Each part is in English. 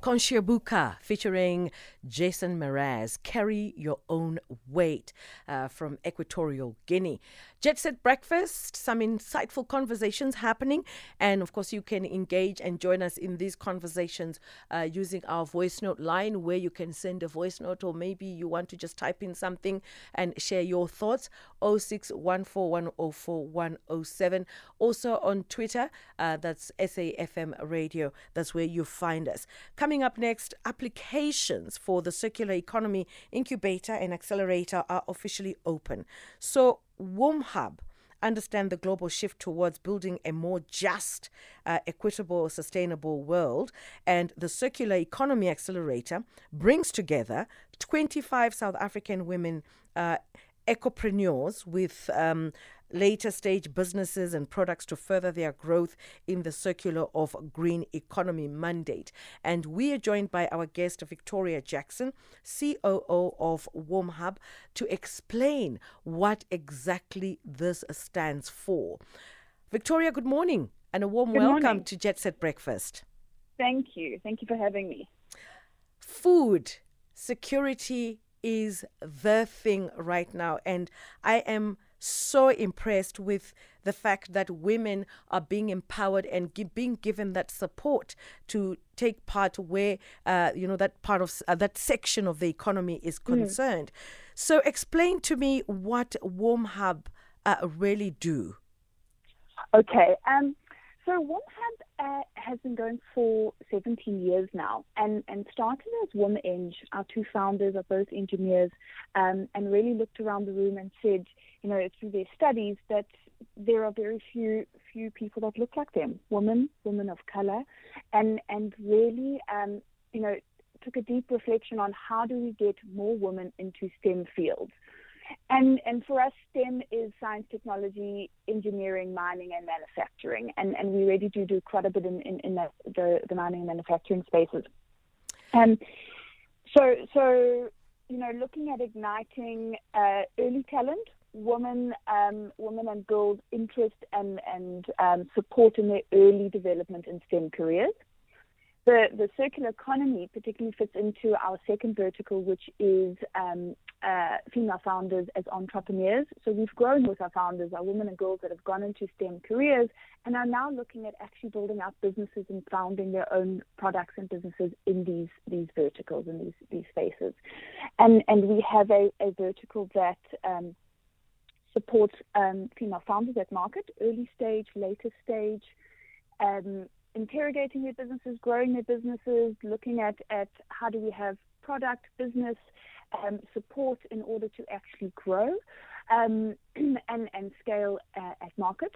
Consciabuka featuring Jason Mraz, Carry Your Own Weight uh, from Equatorial Guinea. Jet Set Breakfast, some insightful conversations happening. And of course, you can engage and join us in these conversations uh, using our voice note line where you can send a voice note or maybe you want to just type in something and share your thoughts. 0614104107. Also on Twitter, uh, that's SAFM Radio. That's where you find us. Coming up next, applications for the Circular Economy Incubator and Accelerator are officially open. So, WomHub understand the global shift towards building a more just, uh, equitable, sustainable world. And the Circular Economy Accelerator brings together 25 South African women. Uh, ecopreneurs with um, later stage businesses and products to further their growth in the circular of green economy mandate. And we are joined by our guest, Victoria Jackson, COO of WomHub, to explain what exactly this stands for. Victoria, good morning and a warm good welcome morning. to Jet Set Breakfast. Thank you. Thank you for having me. Food security is the thing right now. And I am so impressed with the fact that women are being empowered and gi- being given that support to take part where uh, you know that part of uh, that section of the economy is concerned. Mm. So explain to me what WomHub uh, really do. Okay. Um, so Womb Hub uh, has been going for 17 years now and, and started as WomEng. Our two founders are both engineers um, and really looked around the room and said, you know, through their studies that there are very few few people that look like them, women, women of color, and and really, um, you know, took a deep reflection on how do we get more women into STEM fields. And and for us, STEM is science, technology, engineering, mining, and manufacturing. And and we really do do quite a bit in in, in the, the, mining and manufacturing spaces. Um, so so you know, looking at igniting uh, early talent, women um, women and girls' interest and and um, support in their early development in STEM careers. The, the circular economy particularly fits into our second vertical, which is um, uh, female founders as entrepreneurs. So we've grown with our founders, our women and girls that have gone into STEM careers and are now looking at actually building out businesses and founding their own products and businesses in these these verticals and these these spaces. And and we have a, a vertical that um, supports um, female founders at market, early stage, later stage. Um, interrogating their businesses, growing their businesses, looking at, at how do we have product, business um, support in order to actually grow um, and, and scale uh, at market.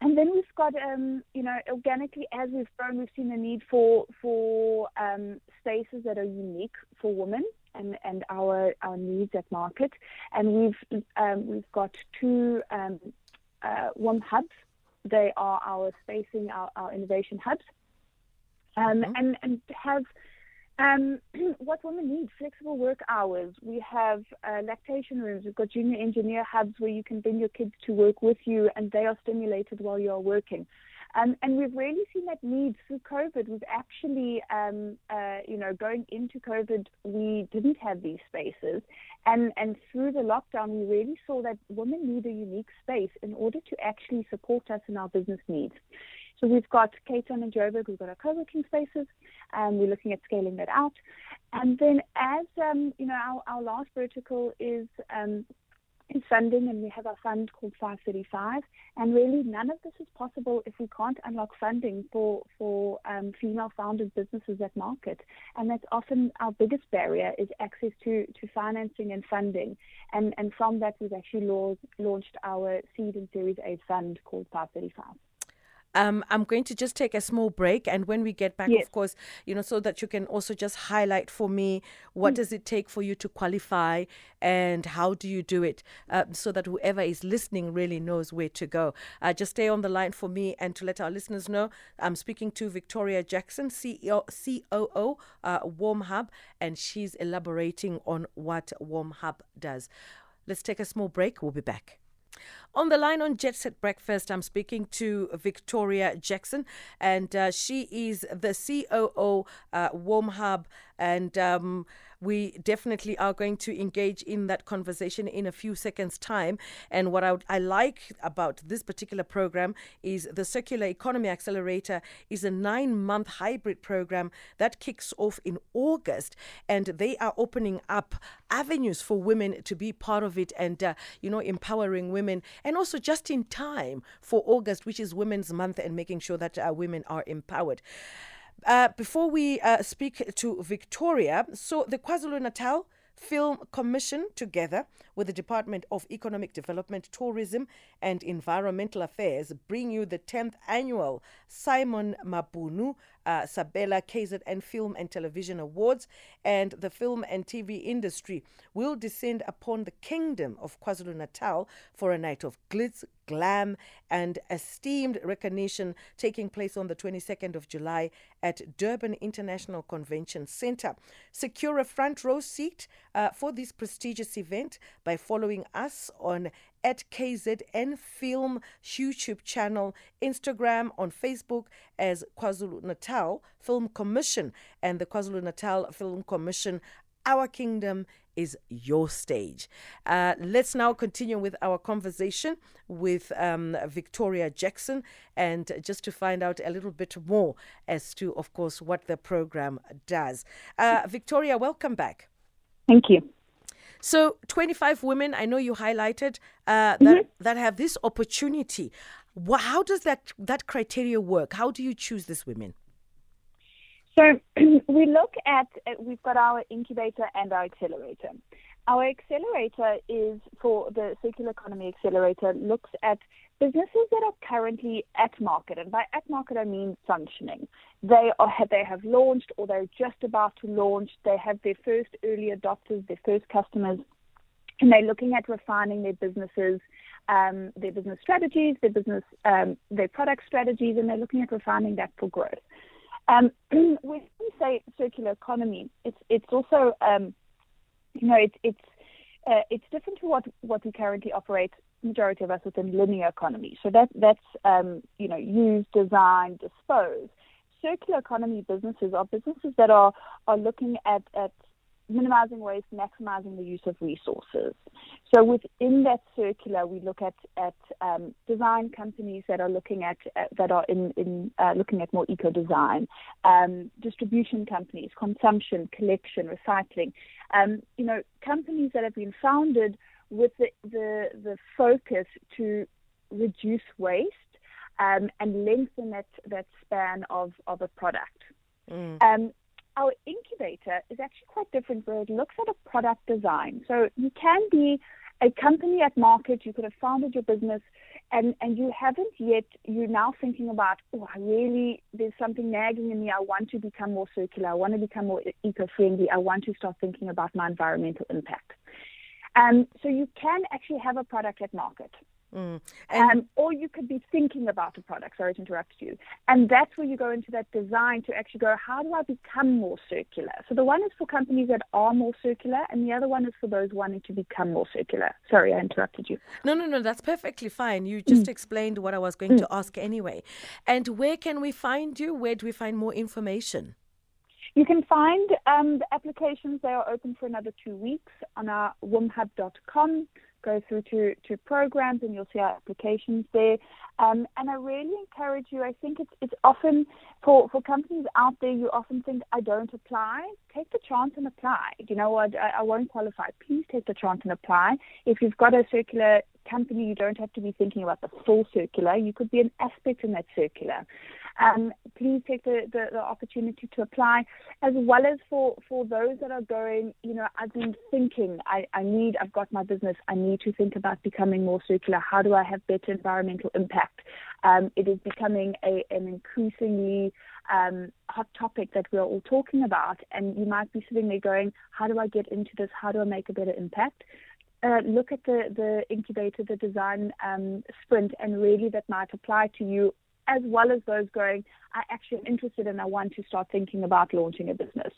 And then we've got, um, you know, organically as we've grown, we've seen a need for for um, spaces that are unique for women and, and our our needs at market. And we've um, we've got two um, uh, hubs they are our spacing, our, our innovation hubs, um, mm-hmm. and and have um, what women need: flexible work hours. We have uh, lactation rooms. We've got junior engineer hubs where you can bring your kids to work with you, and they are stimulated while you are working. Um, and we've really seen that need through COVID. We've actually, um, uh, you know, going into COVID, we didn't have these spaces. And, and through the lockdown, we really saw that women need a unique space in order to actually support us in our business needs. So we've got Cape Town and Joburg, we've got our co-working spaces, and we're looking at scaling that out. And then as, um, you know, our, our last vertical is um, in funding, and we have a fund called 535. And really, none of this is possible if we can't unlock funding for for um, female-founded businesses at market. And that's often our biggest barrier is access to to financing and funding. And and from that, we've actually launched our seed and Series A fund called 535. Um, I'm going to just take a small break, and when we get back, yes. of course, you know, so that you can also just highlight for me what mm. does it take for you to qualify, and how do you do it, uh, so that whoever is listening really knows where to go. Uh, just stay on the line for me, and to let our listeners know, I'm speaking to Victoria Jackson, CEO, COO, uh, WomHub, and she's elaborating on what WomHub does. Let's take a small break. We'll be back. On the line on Jet Set Breakfast, I'm speaking to Victoria Jackson, and uh, she is the COO uh, WomHub. And um, we definitely are going to engage in that conversation in a few seconds' time. And what I, would, I like about this particular program is the Circular Economy Accelerator is a nine month hybrid program that kicks off in August. And they are opening up avenues for women to be part of it and, uh, you know, empowering women. And also just in time for August, which is Women's Month, and making sure that uh, women are empowered. Uh, before we uh, speak to Victoria, so the KwaZulu Natal Film Commission, together with the Department of Economic Development, Tourism and Environmental Affairs, bring you the 10th annual Simon Mabhunu uh, Sabela KZN Film and Television Awards. And the film and TV industry will descend upon the kingdom of KwaZulu Natal for a night of glitz, glam, and esteemed recognition taking place on the 22nd of July at Durban International Convention Center. Secure a front row seat uh, for this prestigious event by following us on at KZN Film YouTube channel, Instagram, on Facebook as KwaZulu Natal Film Commission and the KwaZulu Natal Film Commission. Our kingdom is your stage. Uh, let's now continue with our conversation with um, Victoria Jackson and just to find out a little bit more as to, of course, what the program does. Uh, Victoria, welcome back. Thank you. So, 25 women, I know you highlighted uh, that, mm-hmm. that have this opportunity. How does that, that criteria work? How do you choose these women? So, we look at, we've got our incubator and our accelerator. Our accelerator is for the circular economy accelerator, looks at businesses that are currently at market, and by at market I mean functioning. They are they have launched or they're just about to launch. They have their first early adopters, their first customers, and they're looking at refining their businesses, um, their business strategies, their business um, their product strategies, and they're looking at refining that for growth. Um, when we say circular economy, it's it's also um, you know it's it's uh, it's different to what, what we currently operate majority of us within linear economy. So that that's um, you know use, design, dispose. Circular economy businesses are businesses that are are looking at at minimizing waste, maximizing the use of resources. So within that circular, we look at at um, design companies that are looking at uh, that are in in uh, looking at more eco design, um, distribution companies, consumption, collection, recycling. Um, you know, companies that have been founded with the, the, the focus to reduce waste um, and lengthen that, that span of, of a product. Mm. Um, our incubator is actually quite different where it looks at a product design. So you can be a company at market, you could have founded your business and, and you haven't yet, you're now thinking about, oh, I really, there's something nagging in me. I want to become more circular. I want to become more eco friendly. I want to start thinking about my environmental impact. Um, so you can actually have a product at market. Mm. Um, or you could be thinking about a product, sorry to interrupt you. And that's where you go into that design to actually go, how do I become more circular? So the one is for companies that are more circular, and the other one is for those wanting to become more circular. Sorry, I interrupted you. No, no, no, that's perfectly fine. You just mm. explained what I was going mm. to ask anyway. And where can we find you? Where do we find more information? You can find um, the applications. They are open for another two weeks on our womhub.com. Go through to, to programs and you'll see our applications there. Um, and I really encourage you. I think it's it's often for, for companies out there. You often think I don't apply. Take the chance and apply. You know what? I, I won't qualify. Please take the chance and apply. If you've got a circular company, you don't have to be thinking about the full circular. You could be an aspect in that circular um, please take the, the, the, opportunity to apply, as well as for, for those that are going, you know, I've been thinking, I, I need, I've got my business, I need to think about becoming more circular. How do I have better environmental impact? Um, it is becoming a, an increasingly um, hot topic that we're all talking about, and you might be sitting there going, how do I get into this? How do I make a better impact? Uh, look at the, the incubator, the design um, sprint, and really that might apply to you as well as those going, I actually am interested and I want to start thinking about launching a business.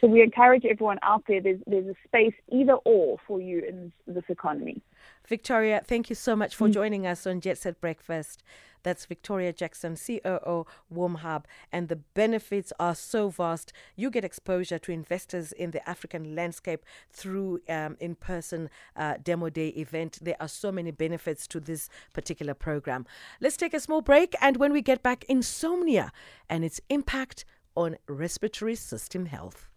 So we encourage everyone out there. There's there's a space either or for you in this, economy. Victoria, thank you so much for mm. joining us on Jet Set Breakfast. That's Victoria Jackson, COO WomHub, and the benefits are so vast. You get exposure to investors in the African landscape through um, in-person uh, demo day event. There are so many benefits to this particular program. Let's take a small break, and when we get back, insomnia and its impact on respiratory system health.